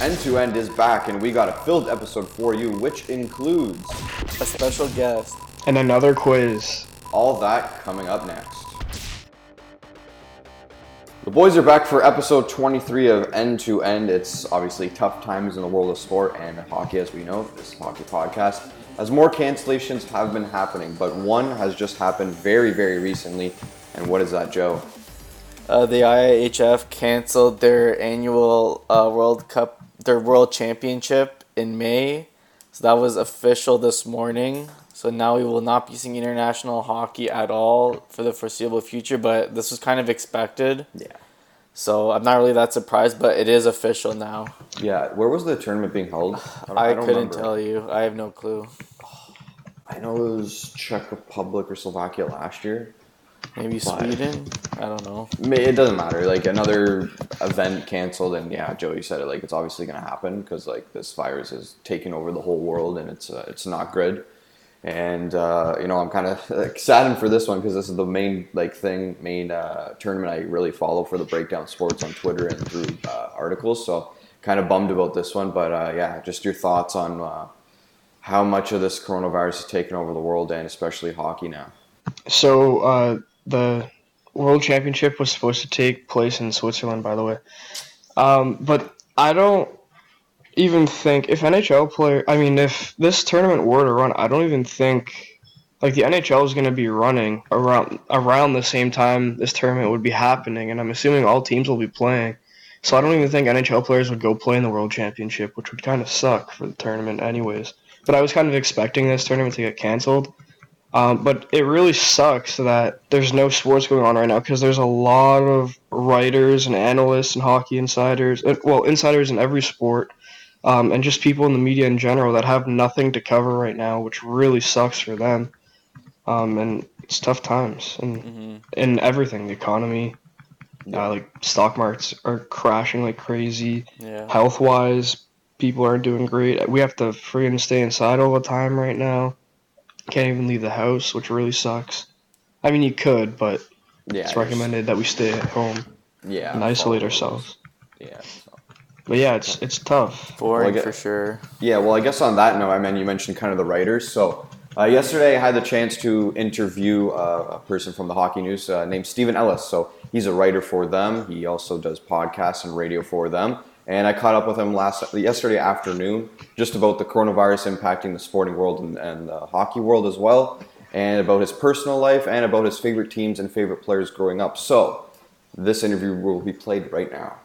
End to End is back, and we got a filled episode for you, which includes A special guest. And another quiz. all that coming up next. The boys are back for episode 23 of End to End. It's obviously tough times in the world of sport and hockey, as we know. This hockey podcast, as more cancellations have been happening, but one has just happened very, very recently. And what is that, Joe? Uh, the IIHF canceled their annual uh, World Cup, their World Championship in May. So that was official this morning. So now we will not be seeing international hockey at all for the foreseeable future. But this was kind of expected. Yeah. So I'm not really that surprised, but it is official now. Yeah, where was the tournament being held? don't- I, don't couldn't remember. tell you. I have no clue. I know it was Czech Republic or Slovakia last year. Maybe But- Sweden. I don't know. Ma- It doesn't matter. Like another event canceled, and yeah, Joey said it. Like it's obviously gonna happen because like this virus is taking over the whole world, and it's uh, it's not good. And uh, you know, I'm kind of like, saddened for this one because this is the main like thing, main uh, tournament I really follow for the breakdown sports on Twitter and through uh, articles. So kind of bummed about this one, but uh, yeah, just your thoughts on uh, how much of this coronavirus has taken over the world and especially hockey now. So uh, the World Championship was supposed to take place in Switzerland, by the way. Um, but I don't even think if NHL player, I mean, if this tournament were to run, I don't even think like the NHL is going to be running around around the same time this tournament would be happening, and I'm assuming all teams will be playing. So I don't even think NHL players would go play in the World Championship, which would kind of suck for the tournament, anyways. But I was kind of expecting this tournament to get canceled. Um, but it really sucks that there's no sports going on right now because there's a lot of writers and analysts and hockey insiders, uh, well, insiders in every sport, um, and just people in the media in general that have nothing to cover right now, which really sucks for them. Um, and it's tough times and hmm in everything, the economy, uh, like stock markets are crashing like crazy. Yeah. Health wise, people aren't doing great. We have to freaking stay inside all the time right now. Can't even leave the house, which really sucks. I mean, you could, but Yeah, it's recommended that we stay at home Yeah, and isolate ourselves. Yeah. so. But yeah, it's it's tough. Boring Well, I get- for sure. Yeah, well, I guess on that note, I mean, you mentioned kind of the writers. So uh, yesterday, I had the chance to interview uh, a person from the Hockey News uh, named Steven Ellis. So he's a writer for them. He also does podcasts and radio for them. And I caught up with him last yesterday afternoon, just about the coronavirus impacting the sporting world and, and the hockey world as well, and about his personal life and about his favorite teams and favorite players growing up. So this interview will be played right now.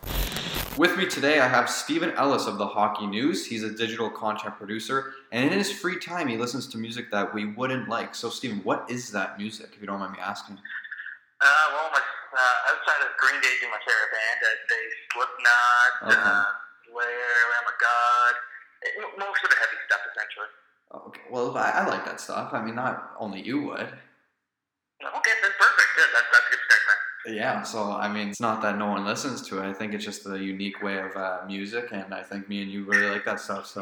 With me today, I have Steven Ellis of the Hockey News. He's a digital content producer, and in his free time, he listens to music that we wouldn't like. So, Steven, what is that music, if you don't mind me asking? Uh, well, my, uh, outside of Green Day being my favorite band, I'd say Slipknot, Okay. uh, Slayer, Lamb of God, eh, most of the heavy stuff, essentially. Okay, well, I, I like that stuff. I mean, not only you would. Okay, that's perfect. Good. That's, that's a good start. Yeah, so I mean, it's not that no one listens to it. I think it's just a unique way of uh, music, and I think me and you really like that stuff. So,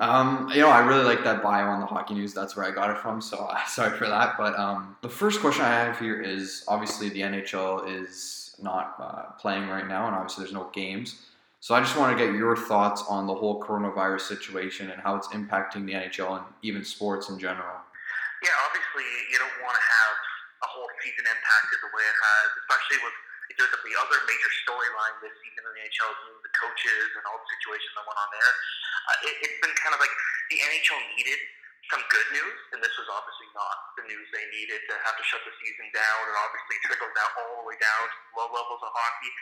um, you know, I really like that bio on the Hockey News. That's where I got it from. So, sorry for that. But um, the first question I have here is obviously the NHL is not uh, playing right now, and obviously there's no games. So, I just want to get your thoughts on the whole coronavirus situation and how it's impacting the NHL and even sports in general. Yeah, obviously, you don't want to have a whole season impacted the way it has, especially with there's the other major storyline this season in the NHL, being the coaches and all the situations that went on there. Uh, it, it's been kind of like the NHL needed some good news, and this was obviously not the news they needed to have to shut the season down, and obviously it trickles down all the way down to low levels of hockey.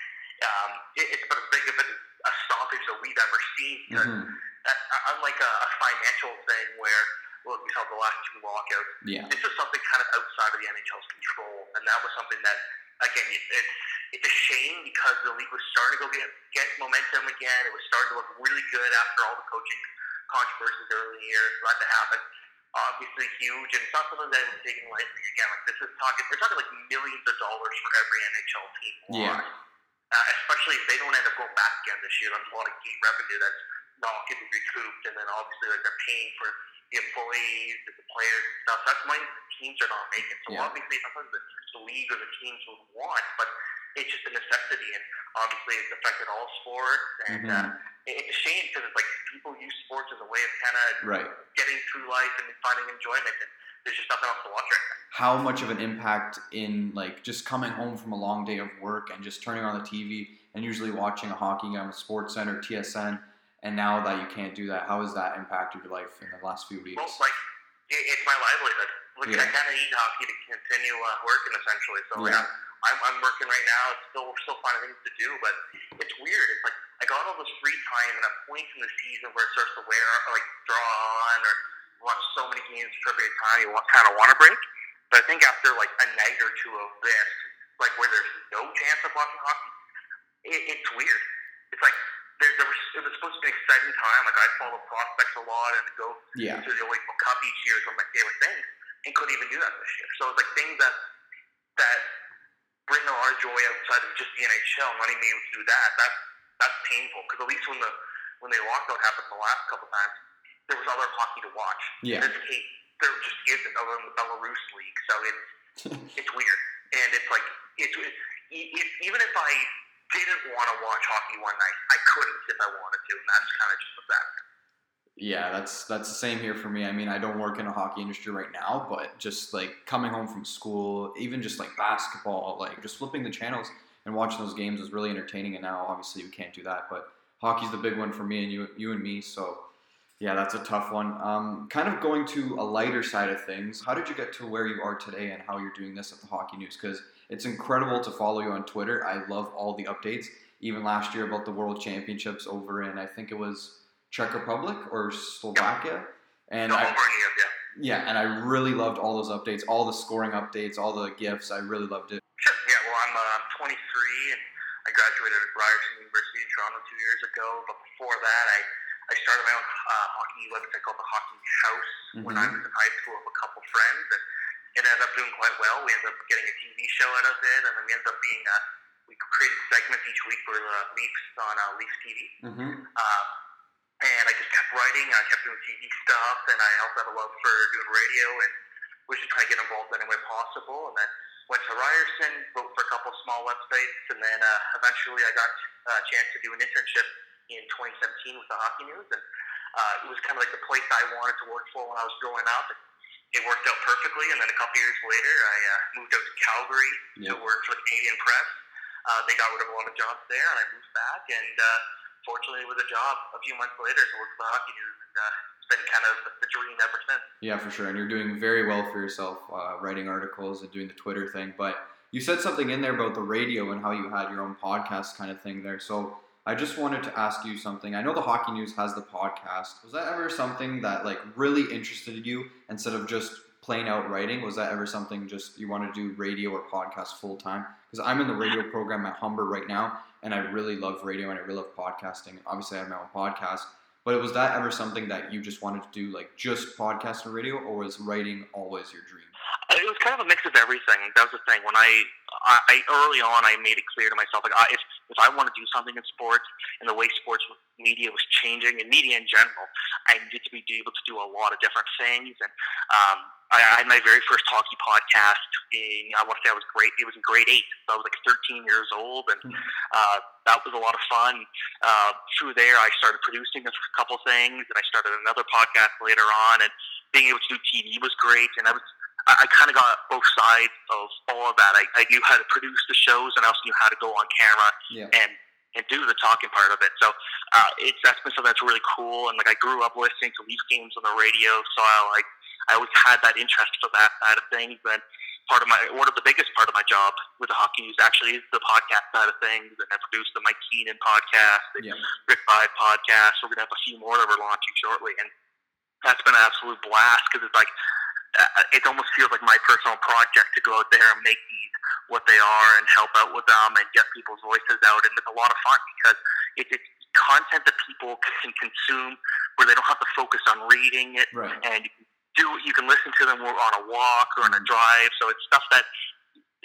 Um, it, it's about as big of a, a stoppage that we've ever seen. Mhm. uh, unlike a, a financial thing where well, we saw the last two lockouts, Yeah. this is something kind of outside of the NHL's control, and that was something that, again, it, it, it's a shame because the league was starting to go get get momentum again. It was starting to look really good after all the coaching controversies early in the year. For that to happen, obviously huge, and it's not something that was taken lightly. Again, like this is talking, we're talking like millions of dollars for every NHL team. Yeah. Uh, especially if they don't end up going back again this year. There's a lot of gate revenue that's not going to be recouped, and then obviously like they're paying for the employees, the players, and stuff. That's money the teams are not making. So Yeah. obviously, it's something that the league or the teams would want, but it's just a necessity, and obviously, it's affected all sports, and Mhm. uh, it- it's a shame because it's like people use sports as a way of kind of Right. getting through life and finding enjoyment. And there's just nothing else to watch right now. How much of an impact in like just coming home from a long day of work and just turning on the TV and usually watching a hockey game on Sports Center, TSN, and now that you can't do that, how has that impacted your life in the last few weeks? Well, like it, it's my livelihood. Like Yeah. I kind of need hockey to continue uh, working essentially. So like, Yeah. I'm, I'm working right now. It's still we're still finding things to do, but it's weird. It's like I got all this free time, and at points in the season where it starts to wear or like draw on or watch so many games for a period of time, you want, kind of want to break. But I think after like a night or two of this, like where there's no chance of watching hockey, it, it's weird. It's like there, there was, it was supposed to be an exciting time. Like I follow prospects a lot and go yeah. to the Olympic Cup each year is one of my favorite things, and couldn't even do that this year. So it's like things that that bring of joy outside of just the NHL, not even able to do that. That's that's painful because at least when the when the lockout happened the last couple times, there was other hockey to watch. Yeah. In this case, there just isn't other than the Belarus league, so it's it's weird, and it's like it's it, it, even if I didn't want to watch hockey one night, I couldn't if I wanted to, and that's kind of just what's happening. Yeah, that's that's the same here for me. I mean, I don't work in a hockey industry right now, but just like coming home from school, even just like basketball, like just flipping the channels and watching those games was really entertaining. And now, obviously, you can't do that. But hockey's the big one for me and you, you and me. So, yeah, that's a tough one. Um, kind of going to a lighter side of things. How did you get to where you are today, and how you're doing this at the Hockey News? Because it's incredible to follow you on Twitter. I love all the updates. Even last year about the World Championships over in I think it was Czech Republic or Slovakia. And no, I, over any of you. yeah, and I really loved all those updates, all the scoring updates, all the gifts. I really loved it. Sure. Yeah. Well, I'm uh, I'm 23 and I graduated at Ryerson University in Toronto two years ago. But before that, I I started my own uh, hockey website called the Hockey House when I was in high school with a couple friends, and it ended up doing quite well. We ended up getting a TV show out of it, and then we ended up being uh, we created segments each week for the Leafs on uh, Leafs TV. Mm-hmm. Um, and I just kept writing. I kept doing TV stuff, and I also had a love for doing radio, and was just trying to get involved any way possible. And then went to Ryerson, wrote for a couple of small websites, and then uh, eventually I got uh, a chance to do an internship in 2017 with the Hockey News, and uh, it was kind of like the place I wanted to work for when I was growing up. And it worked out perfectly, and then a couple years later, I uh, moved out to Calgary to work for Canadian Press. Uh, they got rid of a lot of jobs there, and I moved back, and uh, fortunately, it was a job a few months later to work for Hockey News, and uh, it's been kind of the dream ever since. Yeah, for sure. And you're doing very well for yourself, uh, writing articles and doing the Twitter thing. But you said something in there about the radio and how you had your own podcast kind of thing there. So I just wanted to ask you something. I know the Hockey News has the podcast. Was that ever something that like really interested you instead of just plain out writing? Was that ever something just you want to do radio or podcast full time? Because I'm in the radio program at Humber right now, and I really love radio and I really love podcasting. Obviously, I have my own podcast. But was that ever something that you just wanted to do, like just podcast and radio, or was writing always your dream? It was kind of a mix of everything. That was the thing. When I, I, I early on, I made it clear to myself, like, I, if if I want to do something in sports and the way sports media was changing and media in general, I needed to be able to do a lot of different things. And um, I, I had my very first hockey podcast in, I want to say I was great. It was in grade eight. So I was like 13 years old, and uh, that was a lot of fun. Uh, through there, I started producing a couple things, and I started another podcast later on, and being able to do TV was great. And I was I, I kind of got both sides of all of that. I, I knew how to produce the shows, and I also knew how to go on camera Yeah. and and do the talking part of it. So uh, it's that's been something that's really cool. And like I grew up listening to Leaf games on the radio, so I like I always had that interest for that side of things. And part of my one of the biggest part of my job with the hockey news actually is the podcast side of things. And I produce the Mike Keenan podcast, the Yeah. Rick Vaive podcast. We're gonna have a few more that we're launching shortly, and that's been an absolute blast because it's like it almost feels like my personal project to go out there and make these what they are and help out with them and get people's voices out. And it's a lot of fun because it, it's content that people can consume where they don't have to focus on reading it Right. and do you can listen to them on a walk or on a mm-hmm. drive. So it's stuff that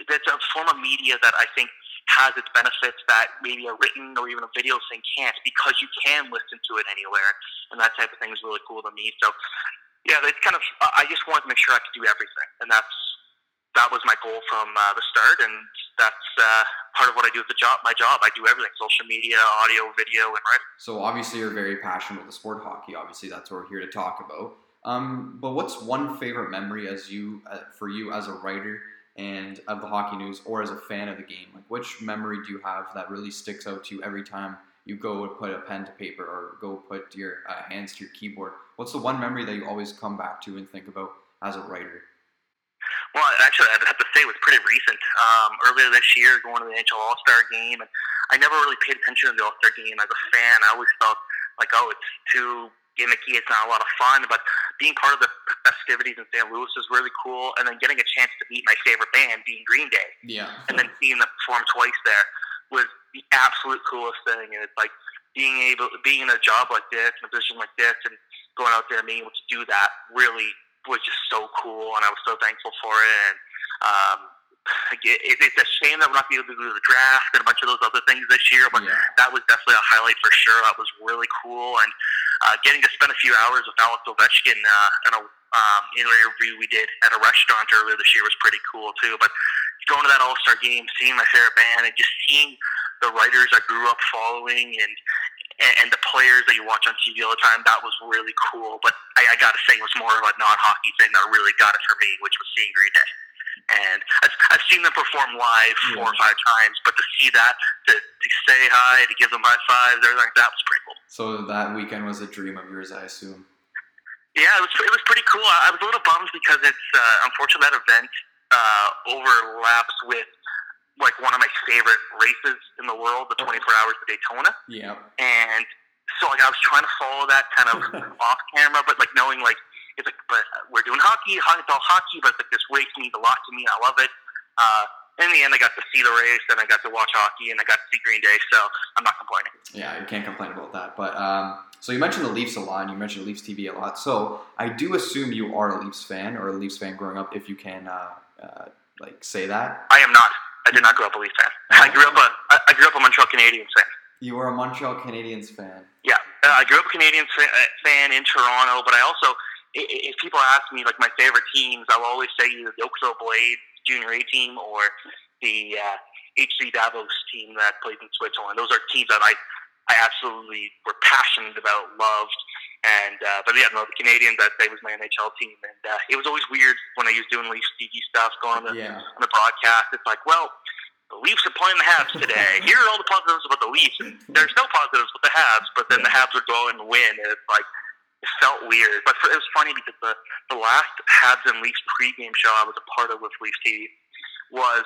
that's a form of media that I think has its benefits that maybe a written or even a video thing can't because you can listen to it anywhere and that type of thing is really cool to me. So yeah, it's kind of I just wanted to make sure I could do everything and that's that was my goal from uh, the start and that's uh, part of what I do as a job. My job, I do everything: social media, audio, video, and writing. So obviously you're very passionate about the sport hockey. Obviously that's what we're here to talk about. Um, but what's one favorite memory as you uh, for you as a writer and of the hockey news, or as a fan of the game? Like which memory do you have that really sticks out to you every time you go and put a pen to paper or go put your uh, hands to your keyboard? What's the one memory that you always come back to and think about as a writer? Well, actually, I'd have to say it was pretty recent. Um, earlier this year, going to the NHL All Star game, and I never really paid attention to the All Star game as a fan. I always felt like, oh, it's too gimmicky. It's not a lot of fun. But being part of the festivities in St. Louis was really cool, and then getting a chance to meet my favorite band, being Green Day, Yeah. and then seeing them perform twice there was the absolute coolest thing. And it's like being able, being in a job like this, in a position like this, and going out there and being able to do that really was just so cool, and I was so thankful for it. And um, it, it, it's a shame that we're not going to be able to do the draft and a bunch of those other things this year, but Yeah. that was definitely a highlight for sure. That was really cool, and uh, getting to spend a few hours with Alex Ovechkin uh, in a um, interview we did at a restaurant earlier this year was pretty cool too. But going to that All Star game, seeing my favorite band, and just seeing the writers I grew up following, and and, the players that you watch on TV all the time, that was really cool. But I, I got to say, it was more of a non-hockey thing that really got it for me, which was seeing Green Day. And I've, I've seen them perform live four or five times, but to see that, to, to say hi, to give them high fives, everything like that was pretty cool. So that weekend was a dream of yours, I assume. Yeah, it was it was pretty cool. I, was a little bummed because it's uh, unfortunately that event uh, overlaps with like one of my favorite races in the world, the 24 Hours of Daytona, Yeah. and so like I was trying to follow that kind of off camera, but like knowing like it's like but we're doing hockey, ho- it's all hockey, but like this race means a lot to me. I love it. Uh, in the end, I got to see the race, and I got to watch hockey, and I got to see Green Day, so I'm not complaining. Yeah, you can't complain about that. But um, so you mentioned the Leafs a lot, and you mentioned Leafs TV a lot. So I do assume you are a Leafs fan or a Leafs fan growing up, if you can uh, uh, like say that. I am not. I did not grow up a Leafs fan. I grew up a I grew up a Montreal Canadiens fan. You were a Montreal Canadiens fan. Yeah, uh, I grew up a Canadian fa- uh, fan in Toronto, but I also, if people ask me like my favorite teams, I'll always say either the Oakville Blades Junior A team or the uh, HC Davos team that plays in Switzerland. Those are teams that I, I absolutely were passionate about, loved, and uh, but yeah, no, the Canadians that day was my NHL team, and uh, it was always weird when I was doing Leafs TV stuff, going on the, Yeah. on the broadcast. It's like, well. The Leafs are playing the Habs today. Here are all the positives about the Leafs. And there's no positives with the Habs, but then the Habs would go and win. And it's like it felt weird, but for, it was funny because the the last Habs and Leafs pregame show I was a part of with Leafs TV was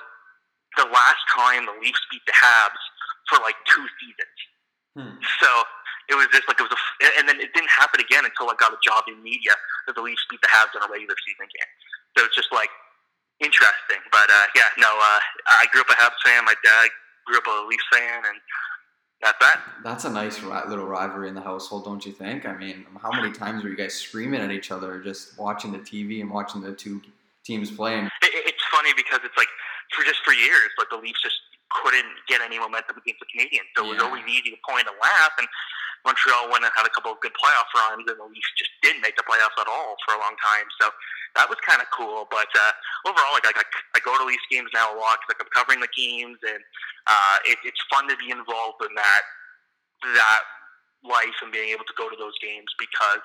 the last time the Leafs beat the Habs for like two seasons. Hmm. So it was just like it was a, and then it didn't happen again until I got a job in media that the Leafs beat the Habs in a regular season game. So it's just like interesting, but uh, yeah, no, uh, I grew up a Habs fan. My dad grew up a Leafs fan, and that's that. That's a nice ri- little rivalry in the household, don't you think? I mean, how many times were you guys screaming at each other, just watching the TV and watching the two teams playing? it, it- it's funny because it's like for just for years, but the Leafs just couldn't get any momentum against the Canadians. So it was always easy to point and laugh. And Montreal went and had a couple of good playoff runs, and the Leafs just didn't make the playoffs at all for a long time. So that was kind of cool. But uh, overall, like I, I, I go to Leafs games now a lot because like, I'm covering the games, and uh, it, it's fun to be involved in that that life and being able to go to those games because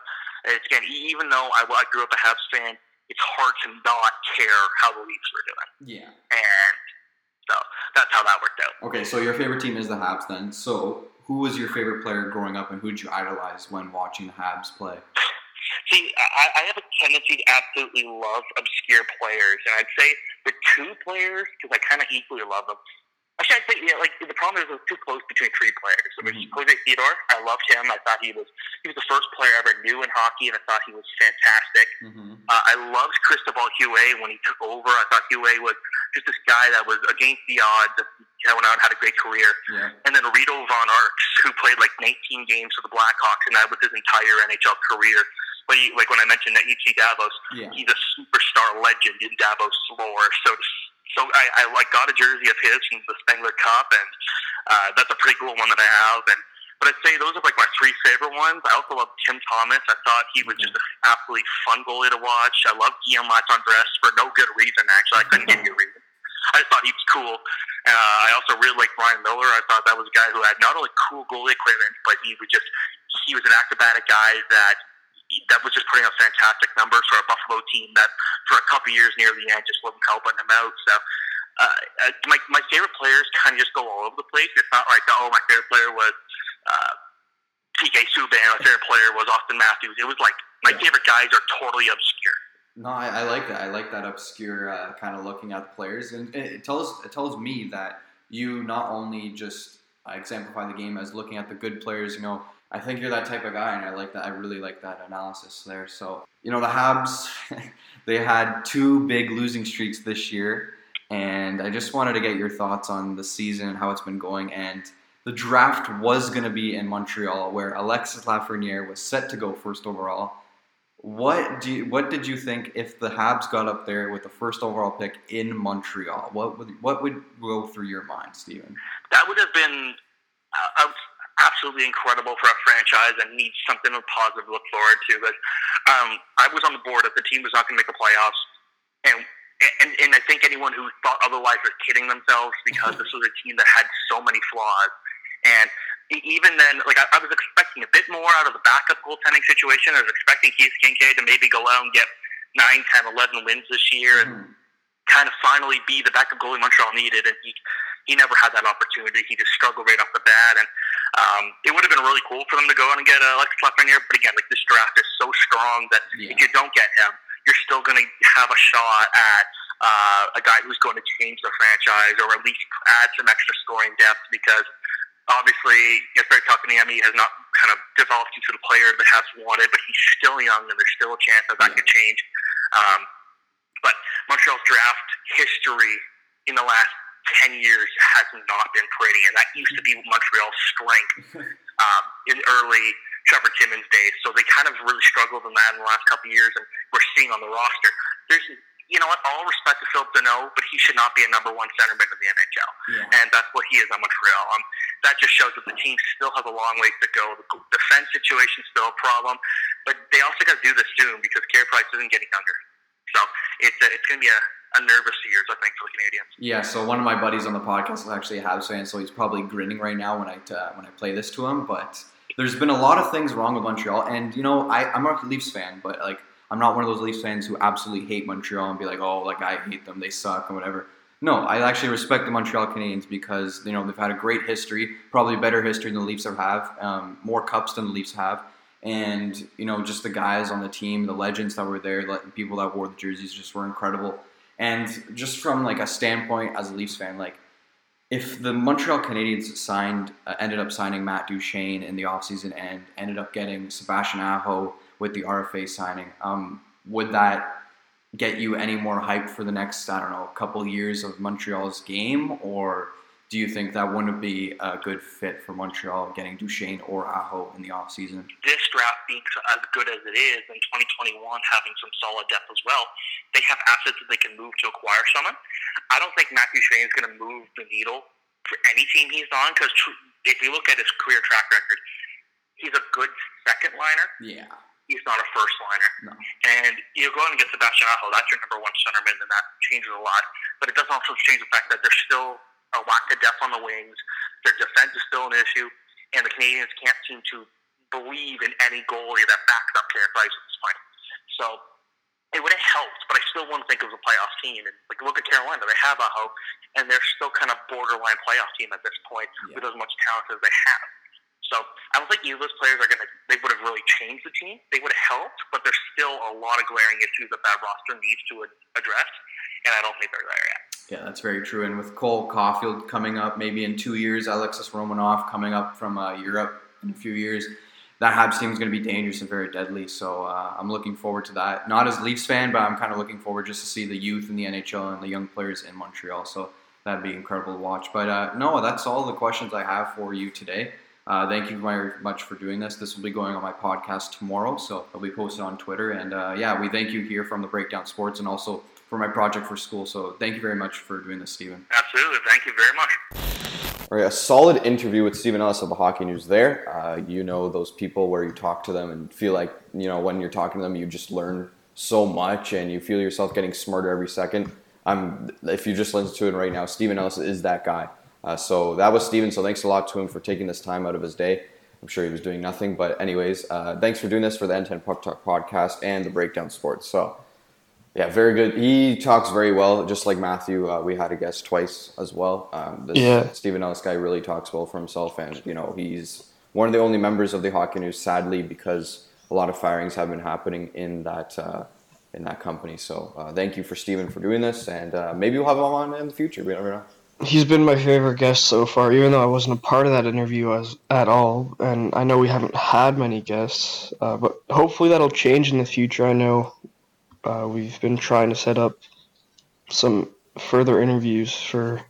it's again even though I, I grew up a Habs fan, it's hard to not care how the Leafs were doing, Yeah. and so that's how that worked out. Okay, so your favorite team is the Habs then. So who was your favorite player growing up and who did you idolize when watching the Habs play? See, I, I have a tendency to absolutely love obscure players, and I'd say the two players because I kind of equally love them. Actually, I'd say yeah, like the problem is it's too close between three players. Which Mhm. Jose Theodore, I loved him. I thought he was he was the first player I ever knew in hockey, and I thought he was fantastic. Mm-hmm. Uh, I loved Cristobal Huet when he took over. I thought Huet was just this guy that was against the odds. That went out and had a great career. Yeah. And then Reto von Arx, who played like 19 games for the Blackhawks, and that was his entire NHL career. But he, like when I mentioned that HC Davos, Yeah. he's a superstar legend in Davos lore. So, so I, I like got a jersey of his from the Spengler Cup, and uh, that's a pretty cool one that I have. And but I'd say those are like my three favorite ones. I also love Tim Thomas. I thought he was just an absolutely fun goalie to watch. I love Guillaume Latendresse for no good reason. Actually, I couldn't give you a reason. I just thought he was cool. Uh, I also really like Ryan Miller. I thought that was a guy who had not only cool goalie equipment, but he was just he was an acrobatic guy that that was just putting up fantastic numbers for a Buffalo team that for a couple years near the end just wasn't helping them out. So uh, uh my my favorite players kind of just go all over the place. It's not like oh my favorite player was uh, PK Subban, my favorite player was Auston Matthews. It was like my favorite guys are totally obscure. No, I, I like that. I like that obscure uh, kind of looking at the players, and it, it tells it tells me that you not only just uh, exemplify the game as looking at the good players. You know, I think you're that type of guy, and I like that. I really like that analysis there. So you know, the Habs, they had two big losing streaks this year, and I just wanted to get your thoughts on the season and how it's been going. And the draft was going to be in Montreal, where Alexis Lafreniere was set to go first overall what do you, what did you think if the Habs got up there with the first overall pick in Montreal? What would what would go through your mind, Steven? That would have been absolutely incredible for a franchise and needs something of positive to look forward to. But um, I was on the board if the team was not going to make the playoffs, and, and and I think anyone who thought otherwise was kidding themselves because this was a team that had so many flaws. And even then, like I, I was expecting a bit more out of the backup goaltending situation. I was expecting Keith Kinkaid to maybe go out and get 9, 10, 11 wins this year and mm-hmm. kind of finally be the backup goalie Montreal needed. And he he never had that opportunity. He just struggled right off the bat. And um, it would have been really cool for them to go and get uh, Alexis Lafreniere. But again, like this draft is so strong that yeah. if you don't get him, you're still going to have a shot at uh, a guy who's going to change the franchise or at least add some extra scoring depth because obviously Jesperi Kotkaniemi has not kind of developed into the player that has wanted, but he's still young and there's still a chance that that could change. Um, but Montreal's draft history in the last 10 years has not been pretty, and that used to be Montreal's strength um, in early Trevor Timmins days. So they kind of really struggled in that in the last couple of years, and we're seeing on the roster. There's you know what? All respect to Phillip Danault, but he should not be a number one centerman in the NHL, yeah. and that's what he is on Montreal. Um, that just shows that the team still has a long way to go. The defense situation is still a problem, but they also got to do this soon because Carey Price isn't getting younger. So it's a, it's going to be a, a nervous years, I think, for the Canadians. Yeah. So one of my buddies on the podcast is actually a Habs fan, so he's probably grinning right now when I uh, when I play this to him. But there's been a lot of things wrong with Montreal, and you know I, I'm a Leafs fan, but like I'm not one of those Leafs fans who absolutely hate Montreal and be like, oh, like I hate them, they suck, or whatever. No, I actually respect the Montreal Canadiens because you know they've had a great history, probably better history than the Leafs have, um, more cups than the Leafs have, and you know just the guys on the team, the legends that were there, the people that wore the jerseys, just were incredible. And just from like a standpoint as a Leafs fan, like if the Montreal Canadiens signed, uh, ended up signing Matt Duchene in the offseason and ended up getting Sebastian Aho with the RFA signing. Um, would that get you any more hype for the next, I don't know, couple years of Montreal's game, or do you think that wouldn't be a good fit for Montreal getting Duchene or Aho in the offseason? This draft being as good as it is in 2021, having some solid depth as well, they have assets that they can move to acquire someone. I don't think Matthew Duchene is going to move the needle for any team he's on because if you look at his career track record, he's a good second liner. Yeah he's not a first liner. No. And you go out and get Sebastian Aho, that's your number one centerman, and that changes a lot. But it does also change the fact that they're still a lack of depth on the wings. Their defense is still an issue, and the Canadiens can't seem to believe in any goalie that backs up Carey Price at this point. So it would have helped, but I still wouldn't think it was a playoff team. And like look at Carolina, they have Aho, and they're still kind of borderline playoff team at this point yeah. with as much talent as they have. So I don't think either of those players are going to, they would have really changed the team. They would have helped, but there's still a lot of glaring issues that that roster needs to address, and I don't think they're there yet. Yeah, that's very true. And with Cole Caufield coming up maybe in two years, Alexis Romanov coming up from uh, Europe in a few years, that Habs team is going to be dangerous and very deadly. So uh, I'm looking forward to that. Not as Leafs fan, but I'm kind of looking forward just to see the youth in the NHL and the young players in Montreal. So that'd be incredible to watch. But uh, no, that's all the questions I have for you today. Uh, thank you very much for doing this. This will be going on my podcast tomorrow, so it'll be posted on Twitter. And uh, yeah, we thank you here from the Breakdown Sports and also for my project for school. So thank you very much for doing this, Steven. Absolutely. Thank you very much. All right, a solid interview with Steven Ellis of the Hockey News there. Uh, you know those people where you talk to them and feel like, you know, when you're talking to them, you just learn so much and you feel yourself getting smarter every second. I'm if you just listen to it right now, Steven Ellis is that guy. Uh, so that was Steven. So thanks a lot to him for taking this time out of his day. I'm sure he was doing nothing, but anyways, uh, thanks for doing this for the N10 Puck Talk podcast and the Breakdown Sports. So yeah, very good. He talks very well, just like Matthew. Uh, we had a guest twice as well. Um, this Yeah. Steven Ellis guy really talks well for himself, and you know he's one of the only members of the Hockey News, sadly, because a lot of firings have been happening in that uh, in that company. So uh, thank you for Steven for doing this, and uh, maybe we'll have him on in the future. We never know. He's been my favorite guest so far, even though I wasn't a part of that interview as at all. And I know we haven't had many guests, uh, but hopefully that'll change in the future. I know uh, we've been trying to set up some further interviews for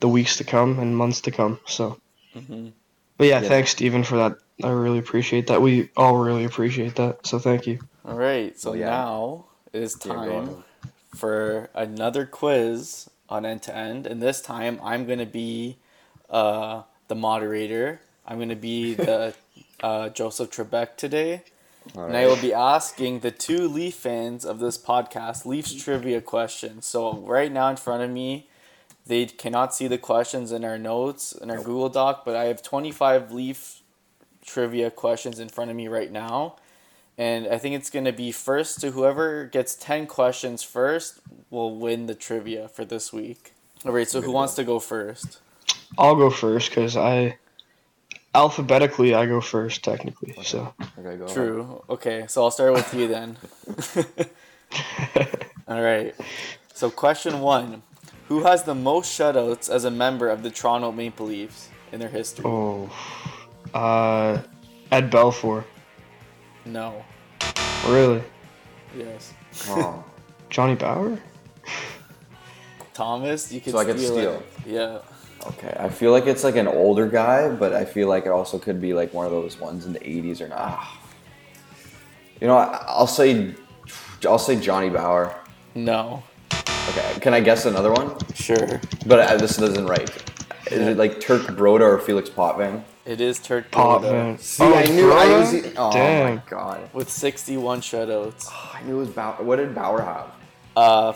the weeks to come and months to come. So, Mhm. but yeah, Yeah. thanks, Steven, for that. I really appreciate that. We all really appreciate that. So thank you. All right, so Well, yeah. now it is time for another quiz on end to end, and this time I'm gonna be uh, the moderator. I'm gonna be the uh, Joseph Trebek today, All and I will be asking the two Leaf fans of this podcast Leafs trivia questions. So right now in front of me, they cannot see the questions in our notes in our Google Doc, but I have 25 Leaf trivia questions in front of me right now. And I think it's going to be first to whoever gets 10 questions first will win the trivia for this week. All right, so who wants to go first? I'll go first because I alphabetically I go first technically. So Okay, go ahead. True. Okay, so I'll start with you then. All right. So question 1. Who has the most shutouts as a member of the Toronto Maple Leafs in their history? oh, uh, Ed Belfour. No. Really, Yes. Oh. Johnny Bower? Thomas, you can So I could steal, steal. it. Yeah. Okay, I feel like it's like an older guy, but I feel like it also could be like one of those ones in the '80s or not. You know, I- I'll say, I'll say Johnny Bower. No. Okay, can I guess another one? Sure. But uh, this doesn't right. Is it like Turk Broda or Felix Potvin? It is Turk Broda Potvin. See, I knew I was. Broda? Oh Damn. my god! with 61 shutouts. Oh, I knew it was Bower. What did Bower have? Uh,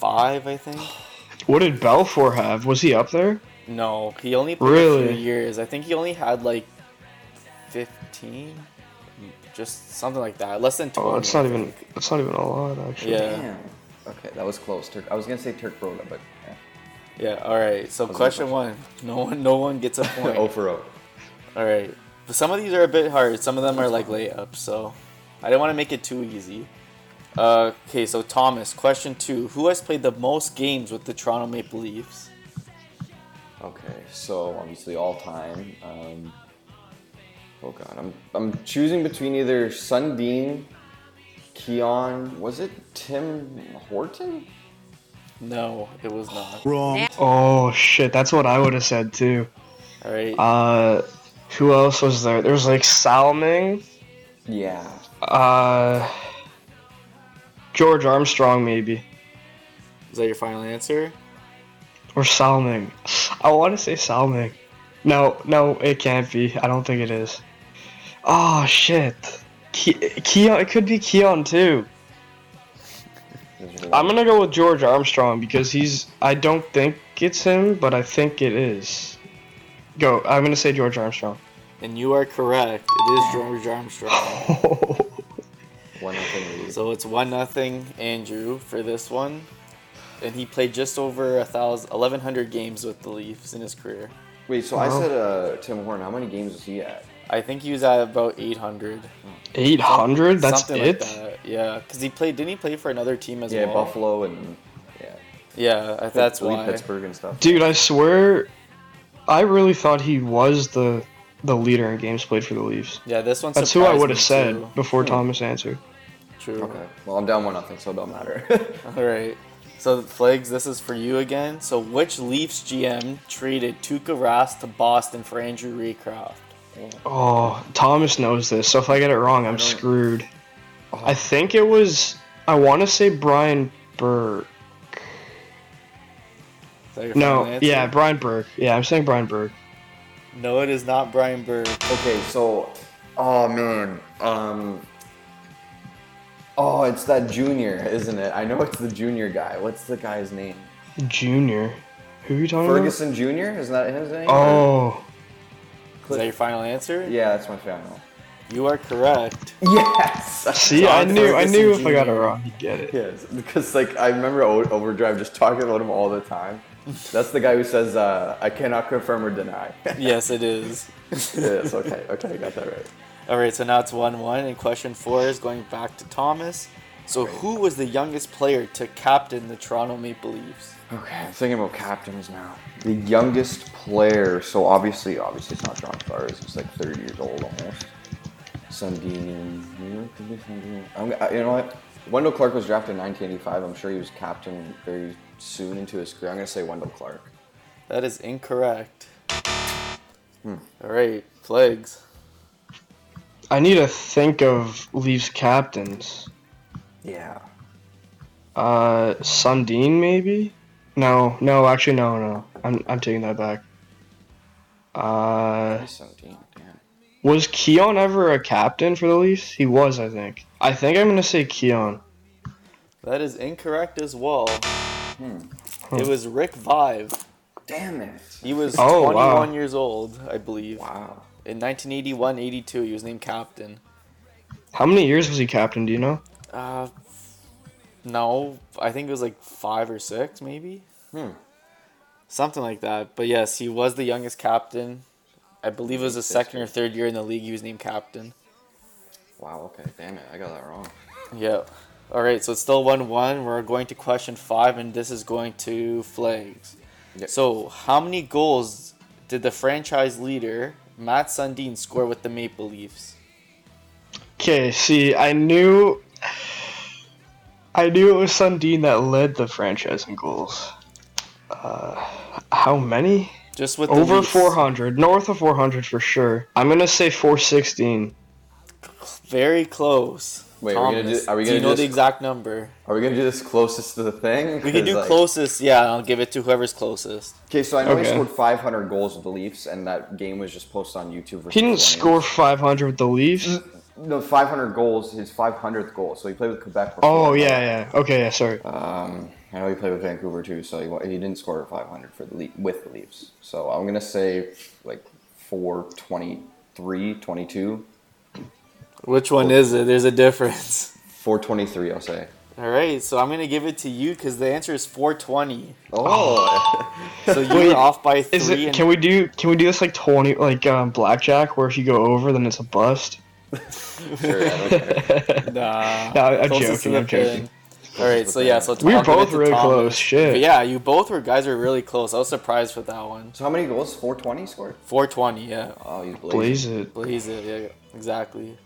55, I think. What did Belfour have? Was he up there? No, he only played a few Really? years. I think he only had like 15, just something like that. Less than 20. Oh, it's not even. think. It's not even a lot actually. Yeah. Damn. Okay, that was close. Turk. I was gonna say Turk Broda, but yeah. Yeah. All right. So was question one. No one. No one gets a point. oh for oh. All right. But some of these are a bit hard. Some of them are like layups. So I didn't want to make it too easy. Uh, okay. So Thomas, question two. Who has played the most games with the Toronto Maple Leafs? Okay, so obviously all time. Um, oh god, I'm I'm choosing between either Sundin, Keon. Was it Tim Horton? No, it was not. Wrong. Oh shit, that's what I would have said too. All right. Uh, who else was there? There was like Salming, Yeah. uh, George Armstrong maybe, Is that your final answer? or Salming. I want to say Salming. No, no, it can't be. I don't think it is. Oh shit, Ke- Keon. It could be Keon too. I'm gonna go with George Armstrong because he's. I don't think it's him, but I think it is. Go. I'm gonna say George Armstrong. And you are correct. It is George Armstrong. One nothing lead. so it's one nothing Andrew for this one, and he played just over a thousand, eleven hundred games with the Leafs in his career. Wait, so I said uh, Tim Horton. How many games was he at? I think he was at about eight hundred. 800. That's something it. like that. Yeah, because he played. Didn't he play for another team as yeah, well? Yeah, Buffalo and yeah, Yeah, I- that's I believe why. Pittsburgh and stuff. Dude, I swear, I really thought he was the the leader in games played for the Leafs. Yeah, this one. That's who I would have said too. before Thomas answered. True. Okay, well I'm down one nothing, so it don't matter. All right. So Flags, this is for you again. So which Leafs GM traded Tuukka Rask to Boston for Andrew Raycroft? Oh, Thomas knows this, so if I get it wrong, I'm don't- screwed. I think it was. I want to say Brian Burke. Is that your No, answer? yeah, Brian Burke. Yeah, I'm saying Brian Burke. No, it is not Brian Burke. okay, so oh man, um, Oh, it's that junior, isn't it? I know it's the junior guy. What's the guy's name? Junior. Who are you talking about? Ferguson Jr. Isn't that his name? about? Oh, Is that your final answer? Yeah, that's my final. You are correct. Yes. see, I John knew, I knew if I got it wrong, you'd get it. Yes, because like I remember Overdrive just talking about him all the time. That's the guy who says, uh, "I cannot confirm or deny." yes, it is. yes. Okay. Okay. I got that right. All right, so now it's 1 1, and question four is going back to Thomas. So, who was the youngest player to captain the Toronto Maple Leafs? Okay, I'm thinking about captains now. The youngest player, so obviously, obviously it's not John Tavares. He's like 30 years old almost. Sundin, Sundin. Uh, you know what? Wendel Clark was drafted in 1985. I'm sure he was captain very soon into his career. I'm gonna say Wendel Clark. That is incorrect. Hmm. All right, Flags. I need to think of Leafs captains. Yeah. Uh, Sundin maybe? No, no, actually no, no. I'm I'm taking that back. Uh, Sundin, damn. was Keon ever a captain for the Leafs? He was, I think. I think I'm gonna say Keon. That is incorrect as well. It was Rick Vaive. Damn it. He was Oh, 21 wow. years old, I believe. Wow. In 1981 82, he was named captain. How many years was he captain? Do you know? Uh, no, I think it was like five or six, maybe. Hmm. Something like that. But yes, he was the youngest captain. I believe it was his second or third year in the league. He was named captain. Wow. Okay. Damn it. I got that wrong. Yeah. All right. So it's still one-one. We're going to question five, and this is going to flags. Yep. So, how many goals did the franchise leader Mats Sundin score with the Maple Leafs? Okay, see, I knew, I knew it was Sundin that led the franchise in goals. Uh, how many? Just with Over 400, north of 400 for sure. I'm gonna say 416. Very close. Wait, are we gonna do- are we do gonna you do know this- the exact number? Are we gonna do this closest to the thing? We can do like- closest. Yeah, I'll give it to whoever's closest. Okay, so I know he scored 500 goals with the Leafs, and that game was just posted on YouTube. He didn't score 500 with the Leafs. No, 500 goals. His 500th goal. So he played with Quebec. Before, Oh but, yeah, yeah. Okay, yeah. Sorry. Um, I know he played with Vancouver too, so he, he didn't score 500 for the Le- with the Leafs. So I'm gonna say like 423, 22, Which one is it? There's a difference. 423. I'll say. All right, so I'm gonna give it to you because the answer is 420. Oh, So you Wait, off by three. Is it? and Can we do? Can we do this like 20, like um, blackjack, where if you go over, then it's a bust? sure. I don't. Nah. No, I'm Closest joking. I'm joking. All right, so yeah, so We were I'll give it both to really Thomas. close, shit. But yeah, you both were guys were really close. I was surprised with that one. So how many goals? 420 scored. 420, yeah. Oh, he's blazing. Blaze it. Blaze it, yeah, exactly.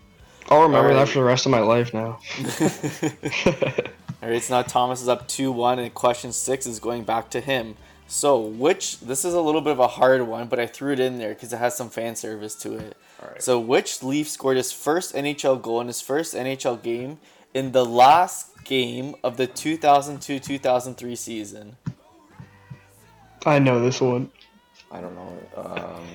I'll remember Alright. that for the rest of my life now. All right, so now Thomas is up 2 1, and question six is going back to him. So, which, this is a little bit of a hard one, but I threw it in there because it has some fan service to it. Alright. So, which Leaf scored his first NHL goal in his first NHL game in the last game of the 2002 2003 season? I know this one. I don't know. Um,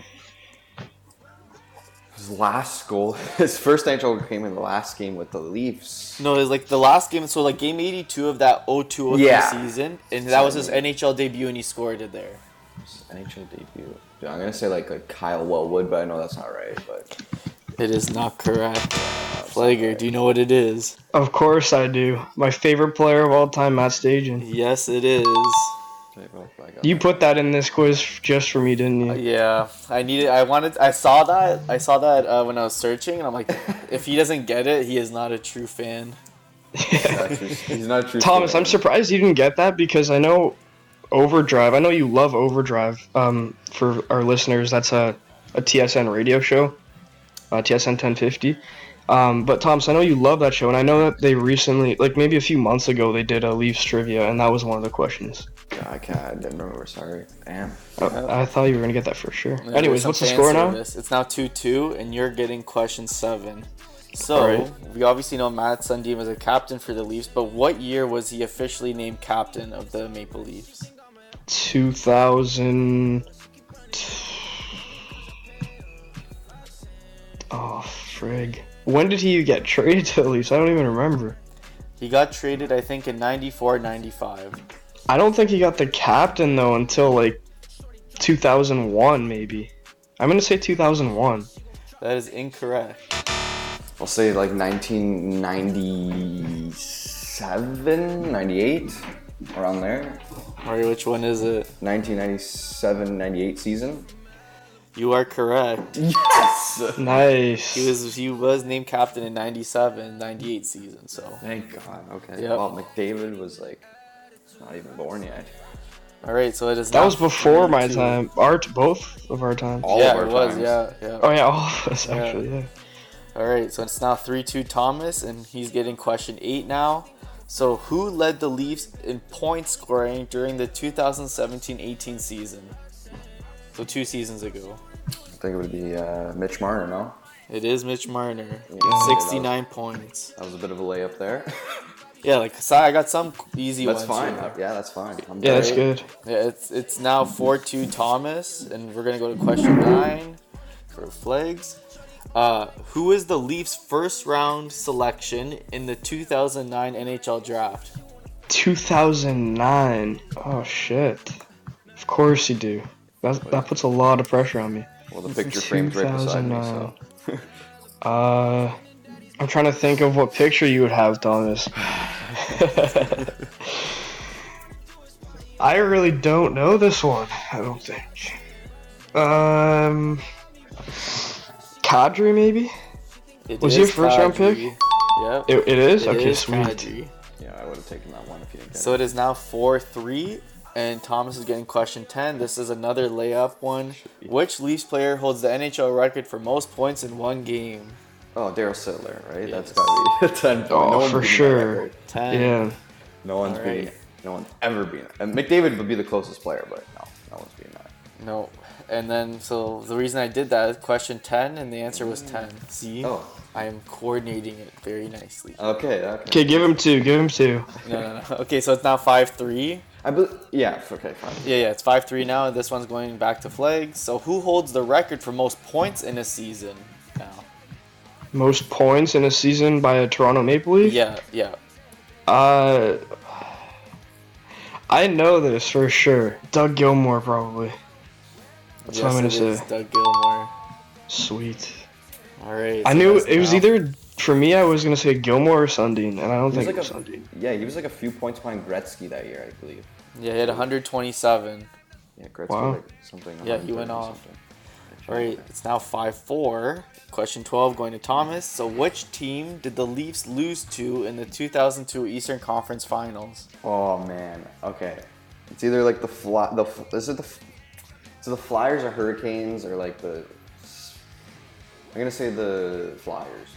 his last goal, his first NHL came in the last game with the Leafs. No, it was like the last game, so like game 82 of that 02 03 Yeah. season, and that was his NHL debut, and he scored it there. His NHL debut. Dude, I'm gonna say like like Kyle Wellwood, but I know that's not right. But It is not correct. Flagger, do you know what it is? Of course I do. My favorite player of all time, Matt Stajan. Yes, it is. I You put that in this quiz just for me, didn't you? Yeah, I needed. I wanted. I saw that. I saw that uh, when I was searching, and I'm like, if he doesn't get it, he is not a true fan. Not true- He's not a true. Thomas, fan. I'm surprised you didn't get that because I know Overdrive. I know you love Overdrive. Um, for our listeners, that's a, a TSN radio show, uh, TSN 1050. Um, but Thomas, I know you love that show, and I know that they recently, like maybe a few months ago, they did a Leafs trivia, and that was one of the questions. Yeah, I can't. I didn't remember. Sorry. Damn. I, I thought you were gonna get that for sure. Yeah, Anyways, what's the score now? service. It's now two two, and you're getting question seven. So Alright. we obviously know Mats Sundin was a captain for the Leafs, but what year was he officially named captain of the Maple Leafs? 2000. Oh, frig. When did he get traded to the Leafs? I don't even remember. He got traded, I think, in 94, 95. I don't think he got the captain though until like 2001 maybe. I'm gonna say 2001. That is incorrect. I'll say like 1997, 98, around there. Mario, which one is it? 1997, 98 season. You are correct. Yes. Nice. He was he was named captain in 97, 98 season. So Thank God. Okay. Yep. Well, McDavid was like not even born yet. all right, so it is. that was before my 3-2. time. Art both of our time. All yeah, of our it was. times. Yeah, yeah. Oh yeah, all of us actually. Yeah. All right, so it's now 3 2 Thomas, and he's getting question eight now. So, who led the Leafs in point scoring during the 2017 18 season? So, two seasons ago. I think it would be uh, Mitch Marner. No, It is Mitch Marner. Yeah. 69 points. that was a bit of a layup there. Yeah, like, so I got some easy that's ones. fine. here. Yeah, that's fine. I'm Yeah, that's good. Yeah, it's it's now 4 2 Thomas, and we're going to go to question nine for flags. Uh, who is the Leafs' first round selection in the 2009 NHL draft? 2009. Oh shit. Of course you do. That that puts a lot of pressure on me. Well, the picture frame's right beside me. So Uh, I'm trying to think of what picture you would have, Thomas. I really don't know this one. I don't think. Um, Kadri maybe. It Was your a is first-round pick? Yeah. It, it is. It okay, is sweet. Kadri. yeah, I would have taken that one if you didn't get So it is now 4 3, and Thomas is getting question 10. This is another layup one. Which Leafs player holds the NHL record for most points in one game? It. Oh, Daryl Sittler, right? Yes. That's gotta be ten. Oh, one's for sure. 10. Yeah. No one's All beating. No one's ever beaten. it. And McDavid would be the closest player, but no, no one's beating that. No. And then, so the reason I did that is question 10, and the answer was 10. See? Oh, I am coordinating it very nicely. okay, okay. Okay, give him two. Give him two. No, no, no. Okay, so it's now 5 3. I bel yeah, okay, fine. Yeah, yeah, it's 5 3 now, and this one's going back to flags. So who holds the record for most points in a season now? Most points in a season by a Toronto Maple Leaf. Yeah, yeah. Uh, I know this for sure. Doug Gilmour probably. That's what I'm gonna it say. Doug Gilmour. Sweet. All right. I so knew that's it was now- either for me. I was gonna say Gilmour or Sundin, and I don't He think like it a, Sundin. yeah, he was like a few points behind Gretzky that year, I believe. Yeah, he had 127. Yeah, Gretzky Wow. like something. Yeah, he went off. All right, it's now 5 4. Question 12 going to Thomas. So, which team did the Leafs lose to in the 2002 Eastern Conference Finals? Oh man. Okay. It's either like the fly. The f- is it the? f- So the Flyers or Hurricanes or like the. I'm gonna say the Flyers.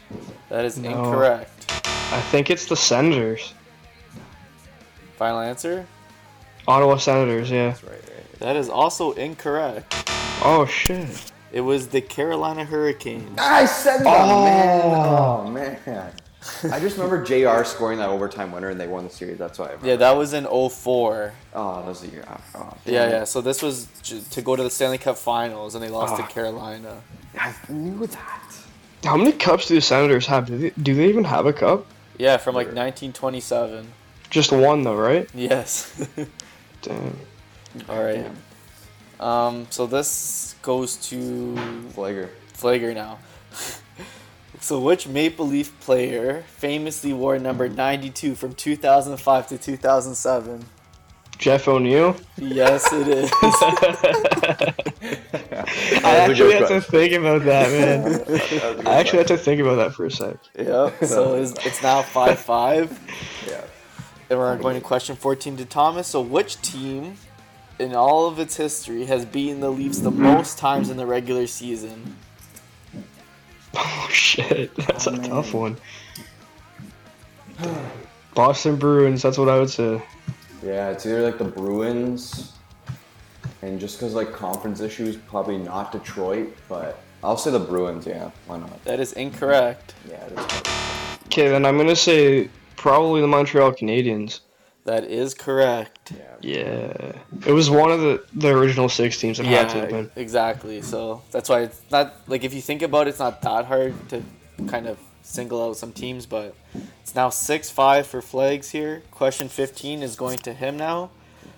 That is No. incorrect. I think it's the Senators. Final answer? Ottawa Senators. Yeah. That's right. right. That is also incorrect. Oh shit. It was the Carolina Hurricanes. I said that, Oh. man. Oh man. I just remember Jr. scoring that overtime winner and they won the series. That's why. I remember. Yeah, that was in 04. Oh, that was the year after. Oh, Yeah, yeah. So this was to go to the Stanley Cup Finals, and they lost to Ah. Carolina. I knew that. How many cups do the Senators have? Do they, do they even have a cup? Yeah, from like 1927. Just one though, right? Yes. Damn. All right. Um. So this goes to Flagger. Flager now. so which Maple Leaf player famously wore number 92 from 2005 to 2007? Jeff O'Neill. Yes, it is. I actually had to think about that, man. I actually had to think about that for a sec. yep. So it's, it's now 5 5. Yeah. And we're going to question 14 to Thomas. So, which team in all of its history has beaten the Leafs the most times in the regular season? Oh shit, that's Oh, a man. tough one. Boston Bruins. That's what I would say. Yeah, it's either like the Bruins, and just because like conference issues, probably not Detroit, but I'll say the Bruins. Yeah, why not? That is incorrect. Yeah, it is. Okay, then I'm gonna say probably the Montreal Canadiens. That is correct. Yeah. Yeah, it was one of the the original six teams. It had to have Yeah, been. exactly. So that's why it's not like if you think about it, it's not that hard to kind of single out some teams, but It's now 6 5 for Flags here. Question 15 is going to him now.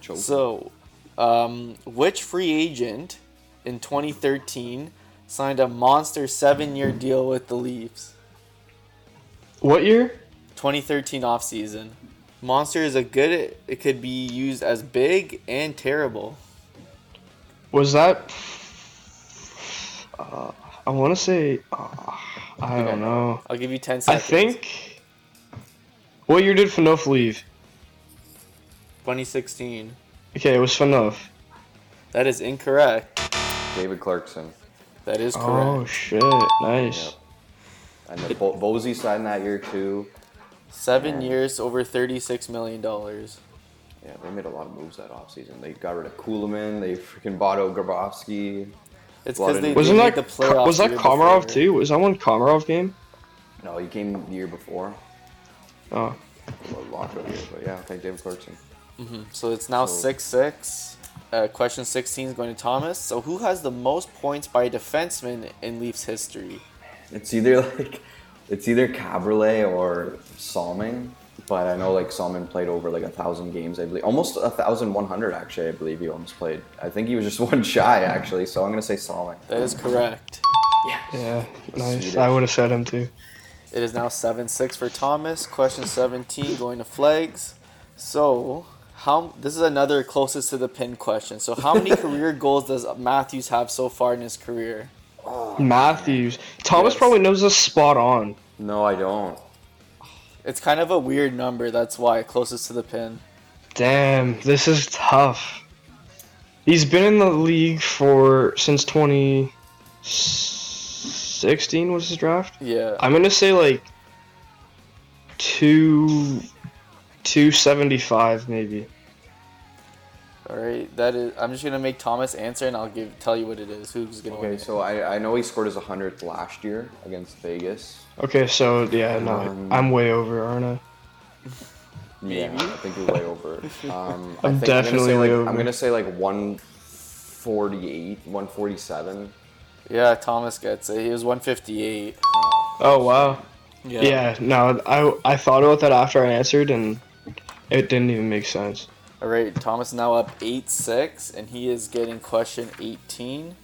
Choke. So, um, which free agent in 2013 signed a monster seven year deal with the Leafs? What year? 2013 offseason. Monster is a good, it could be used as big and terrible. Was that? Uh, I want to say. Uh, I don't know. I'll give you 10 seconds. I seconds. think. What year did Phaneuf leave? 2016. Okay, it was Phaneuf. That is incorrect. David Clarkson. That is correct. Oh shit! Nice. Yep. And the Bo- Bosey signed that year too. Seven Yeah. years, over $36 million. Yeah, they made a lot of moves that offseason. They got rid of Kuhlman. They freaking bought out Grabovski. It's Lot because they, Wasn't made that the playoffs. was that the Komarov before. too? Was that one Komarov game? No, he came the year before. Oh, Well, lockout year, but yeah, okay, David Clarkson. So it's now So- 6 6. Uh, question 16 is going to Thomas. So who has the most points by a defenseman in Leafs history? It's either like, it's either Kaberle or Salming, but I know like Salming played over like a thousand games. I believe almost a thousand one hundred actually. I believe he almost played. I think he was just one shy actually. So I'm gonna say Salming. That is correct. yeah, nice. Swedish. I would have said him too. It is now 7 6 for Thomas. Question 17 going to Flags. So, how this is another closest to the pin question. So, how many career goals does Matthews have so far in his career? Matthews. Thomas Yes. probably knows this spot on. No, I don't. It's kind of a weird number. That's why closest to the pin. Damn, this is tough. He's been in the league for since 2016 was his draft. Yeah. I'm gonna say like two, two seventy five maybe. All right. That is. I'm just gonna make Thomas answer, and I'll give tell you what it is. Who's gonna win? Okay, so I, I know he scored his 100th last year against Vegas. Okay, so yeah, no, Um, I'm way over, aren't I? Yeah, Maybe. I think you're way over. Um, I I'm think definitely I'm gonna say way like, over. I'm gonna say like 148, 147. Yeah, Thomas gets it. He was 158. Oh wow. Yeah. Yeah, no, I I thought about that after I answered and it didn't even make sense. All right, Thomas now up 8 6, and he is getting question 18.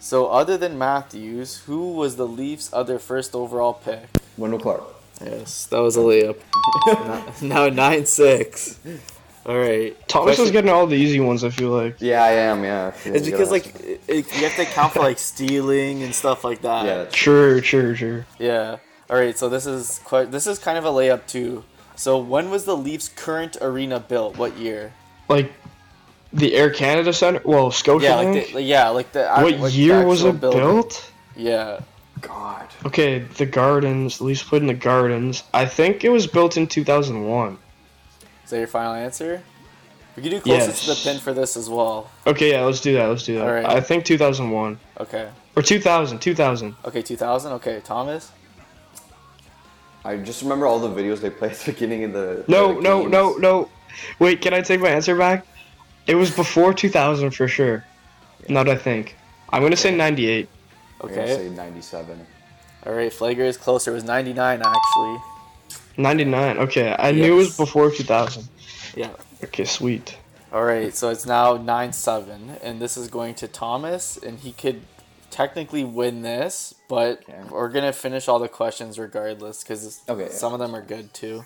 So, other than Matthews, who was the Leafs' other first overall pick? Wendel Clark. Yes, that was a layup. now 9 6. All right. Thomas question- is getting all the easy ones. I feel like. Yeah, I am. Yeah. It's because, like, it, it- you have to account for, like, stealing and stuff like that. yeah, Sure, sure, sure. Yeah. All right. So this is quite. This is kind of a layup too. So when was the Leafs' current arena built? What year? Like the Air Canada Center. Well, Scotia. Yeah, like the, yeah, like the. what like the year was it building. built? Yeah. God. Okay, the Gardens. At least put in the Gardens. I think it was built in 2001. Is that your final answer? We can do closest to the pin for this as well. Okay, yeah, let's do that. Let's do that. Alright. I think 2001 Okay. or 2000. 2000. Okay, 2000. Okay, Thomas. I just remember all the videos they play at the beginning of the. No, the no, games. no, no. Wait, can I take my answer back? It was before 2000 for sure. Now that I think, I'm gonna say 98. Okay. I'm gonna say 97. All right, Flagger is closer. It was 99 actually. 99. Okay, I knew it was before 2000. Yeah. Okay, sweet. All right, so it's now 9 7, and this is going to Thomas, and he could technically win this, but Okay. we're to finish all the questions regardless because Okay. some of them are good too.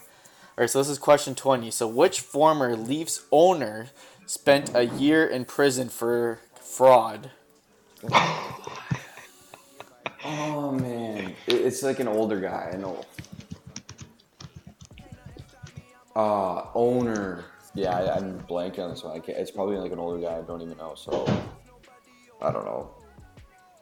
All right, so this is question 20. So, which former Leafs owner spent a year in prison for fraud? Oh man, it's like an older guy. I know. Uh, owner. Yeah, I, I'm blanking on this one. I can't, it's probably like an older guy. I don't even know. So I don't know.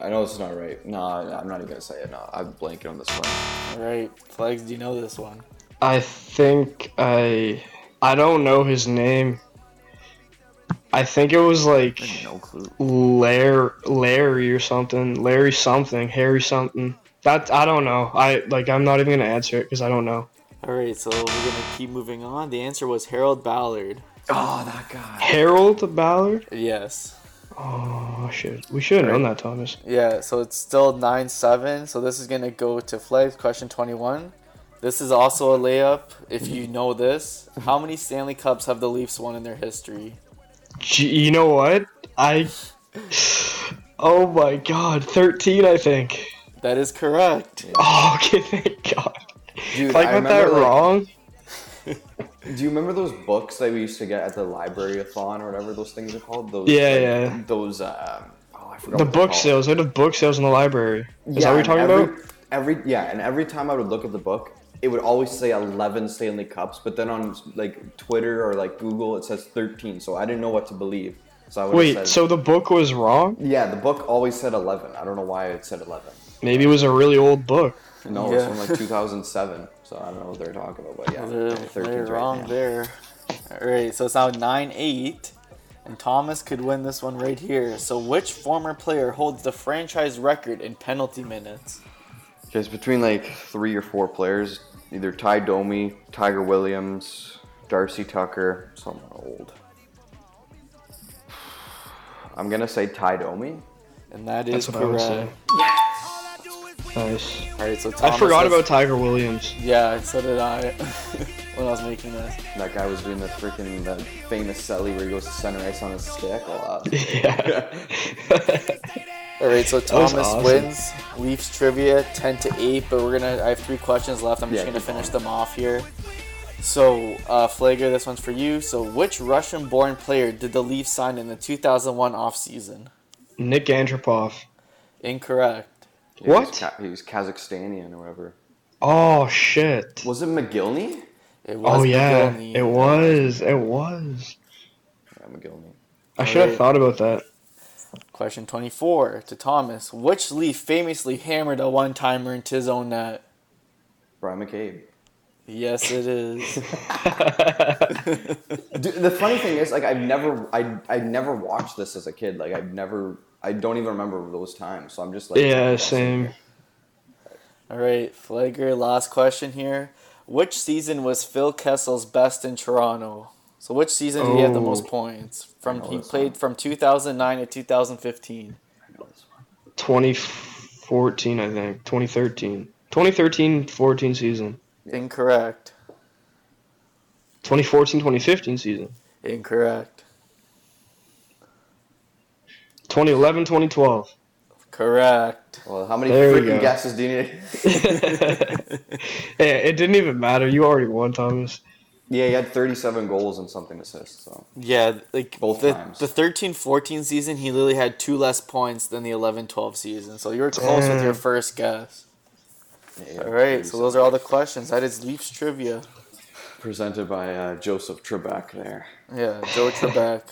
I know it's not right. No, I'm not even gonna say it. No, I'm blanking on this one. All right, Flags, do you know this one? I think I I don't know his name. I think it was like No clue. Larry, Larry or something. Larry something. Harry something. That I don't know. I like. I'm not even gonna answer it because I don't know. All right, so we're going to keep moving on. The answer was Harold Ballard. Oh, that guy. Harold Ballard. Yes. Oh shit. We should have known that, Thomas. Yeah, so it's still 9 7. So this is to go to Flags. Question 21. This is also a layup. If you know this, how many Stanley Cups have the Leafs won in their history? Gee, you know what? I. Oh my god, 13, I think. That is correct. Oh, okay, thank god. Dude, If I got that like, wrong, Do you remember those books that we used to get at the library-a-thon or whatever those things are called? Those, Yeah, like, yeah. Those, um, oh, I forgot the book called. sales, they have book sales in the library. Is that what you're and talking every, about? Every yeah, and every time I would look at the book, it would always say 11 Stanley Cups, but then on like Twitter or like Google, it says 13. So I didn't know what to believe. So I Wait, said, so the book was wrong? yeah, the book always said 11. I don't know why it said 11. Maybe it was a really old book. No, it's Yeah. from like 2007. So I don't know what they're talking about, but yeah, They're, they're right wrong now. there. All right, so it's now nine eight, and Thomas could win this one right here. So, which former player holds the franchise record in penalty minutes? Okay, it's between like three or four players, either Tie Domi, Tiger Williams, Darcy Tucker, someone old. I'm gonna say Tie Domi. And that is That's what I would say. correct. Nice. All right, so I forgot has- about Tiger Williams. Yeah, so did I. when I was making this. That guy was doing the freaking the famous celly where he goes to center ice on his stick. That was- Yeah. All right, so Thomas awesome. wins Leafs trivia ten to eight, but we're gonna. I have three questions left. I'm just Yeah, gonna finish going. them off here. So, uh, Flager, this one's for you. So, which Russian-born player did the Leafs sign in the 2001 offseason? Nik Antropov. Incorrect. He was What? Ka- he was Kazakhstanian or whatever. Oh shit. Was it Mogilny? It oh, was Oh yeah, Mogilny. it was. It was. Yeah, Mogilny. I should have thought about that. Question 24 to Thomas. Which Leaf famously hammered a one-timer into his own net? Bryan McCabe. Yes, it is. Dude, the funny thing is, like, I've never, I, I never watched this as a kid. Like, I've never, I don't even remember those times. So I'm just like, yeah, same. All right, Flagger. last question here. Which season was Phil Kessel's best in Toronto? So which season did he have the oh. most Oh. points? From he played one. from 2009 to 2015. 2014, I think. 2013. 2013 14 season. Incorrect. 2014 2015 season. Incorrect. 2011 2012. Correct. Well, how many There freaking guesses do you need? hey, it didn't even matter. You already won, Thomas. yeah, he had 37 goals and something assists. So Yeah, like Both the, times. the 13-14 season, he literally had two less points than the 11-12 season. So you were close with your first guess. yeah, All right, so those are all the questions. That is Leafs trivia. presented by uh, Joseph Trebek there. Yeah, Joe Trebek.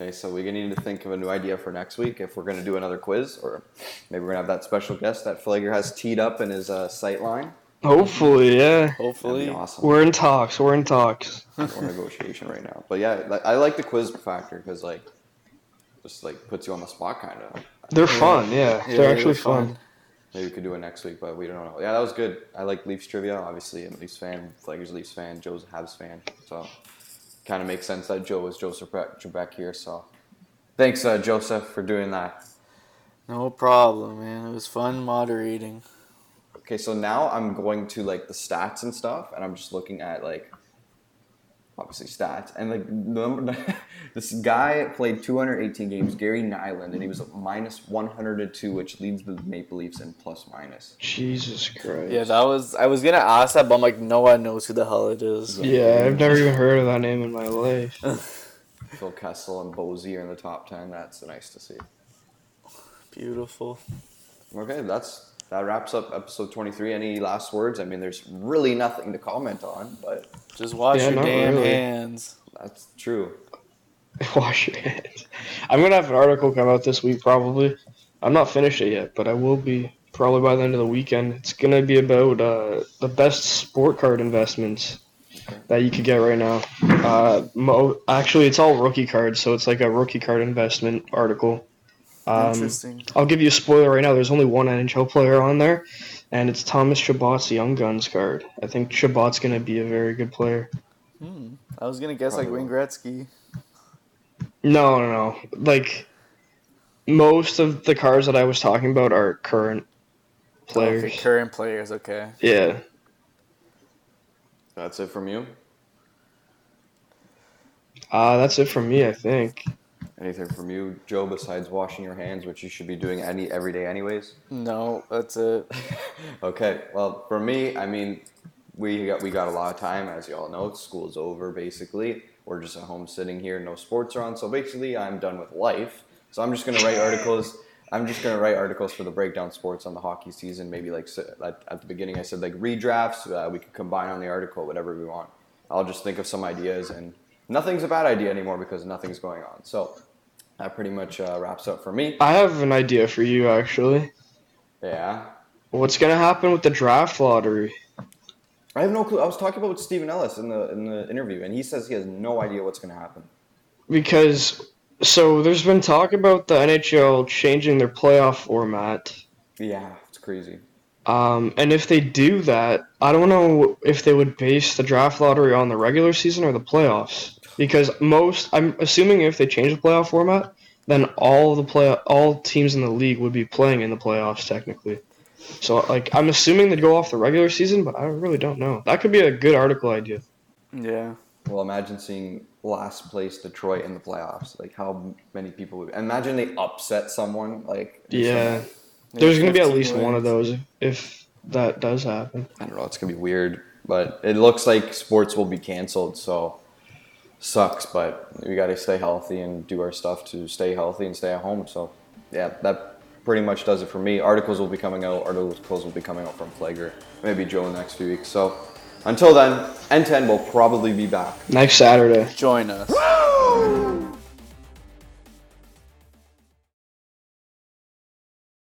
Okay, so we're gonna need to think of a new idea for next week if we're gonna do another quiz, or maybe we're gonna have that special guest that Flager has teed up in his uh, sight line. Hopefully, yeah. Hopefully. awesome. We're in talks. We're in talks. We're negotiation right now, but yeah, I like the quiz factor because like, just like puts you on the spot, kind of. They're fun. Yeah, Yeah, they're actually were fun. Maybe we could do it next week, but we don't know. Yeah, that was good. I like Leafs trivia. Obviously, I'm a Leafs fan. Flager's a Leafs fan. Joe's a Habs fan. So, kind of makes sense that Joe was Joseph Tre- Trebek here. So, thanks, uh, Joseph, for doing that. No problem, man. It was fun moderating. Okay, so now I'm going to like the stats and stuff, and I'm just looking at like obviously stats and like number. this guy played 218 games, Gary Nylund, and he was minus 102, which leads the Maple Leafs in plus minus. Jesus Christ. Yeah, that was. I was gonna ask that, but I'm like, no one knows who the hell it is. Yeah, I've never even heard of that name in my life. Phil Kessel and Bozy are in the top 10. That's nice to see. Beautiful. Okay, that's that wraps up episode 23. Any last words? I mean, there's really nothing to comment on, but Just wash Yeah, your not damn really. hands. that's true. Wash your hands. I'm gonna have an article come out this week probably. I'm not finished it yet, but I will be probably by the end of the weekend. It's gonna be about uh, the best sport card investments that you could get right now. Uh, mo- actually, it's all rookie cards, so it's like a rookie card investment article. Um, Interesting. I'll give you a spoiler right now. There's only one NHL player on there, and it's Thomas Chabot's Young Guns card. I think Chabot's gonna be a very good player. Hmm. I was gonna guess like Probably Wayne Gretzky. No, no, no. Like most of the cars that I was talking about are current players. Okay, current players. Okay. Yeah. That's it from you. Uh, that's it from me, I think. Anything from you, Joe, besides washing your hands, which you should be doing any every day, anyways? No, that's it. okay. Well, for me, I mean, we got we got a lot of time, as you all know. School's over, basically. We're just at home sitting here, no sports are on. So basically, I'm done with life. So I'm just gonna write articles. I'm just gonna write articles for the breakdown sports on the hockey season. Maybe like at, at the beginning, I said like redrafts. Uh, we could combine on the article, whatever we want. I'll just think of some ideas, and nothing's a bad idea anymore because nothing's going on. So that pretty much uh, wraps up for me. I have an idea for you, actually. Yeah. What's gonna happen with the draft lottery? I have no clue. I was talking about Steven Ellis in the in the interview, and he says he has no idea what's going to happen. Because so there's been talk about the NHL changing their playoff format. Yeah, it's crazy. Um, and if they do that, I don't know if they would base the draft lottery on the regular season or the playoffs. Because most, I'm assuming if they change the playoff format, then all the play, all teams in the league would be playing in the playoffs technically. So like, I'm assuming they'd go off the regular season, but I really don't know. That could be a good article idea. Yeah. Well, imagine seeing last place Detroit in the playoffs. Like how many people would imagine they upset someone. Like Yeah, there's gonna be at 15 least one of those if that does happen. I don't know. It's gonna be weird, but it looks like sports will be canceled. So sucks, but we got to stay healthy and do our stuff to stay healthy and stay at home. So yeah, that pretty much does it for me. Articles will be coming out. Articles will be coming out from Flagger, maybe Joe in the next few weeks. So until then, N10 will probably be back. Next Saturday. Join us.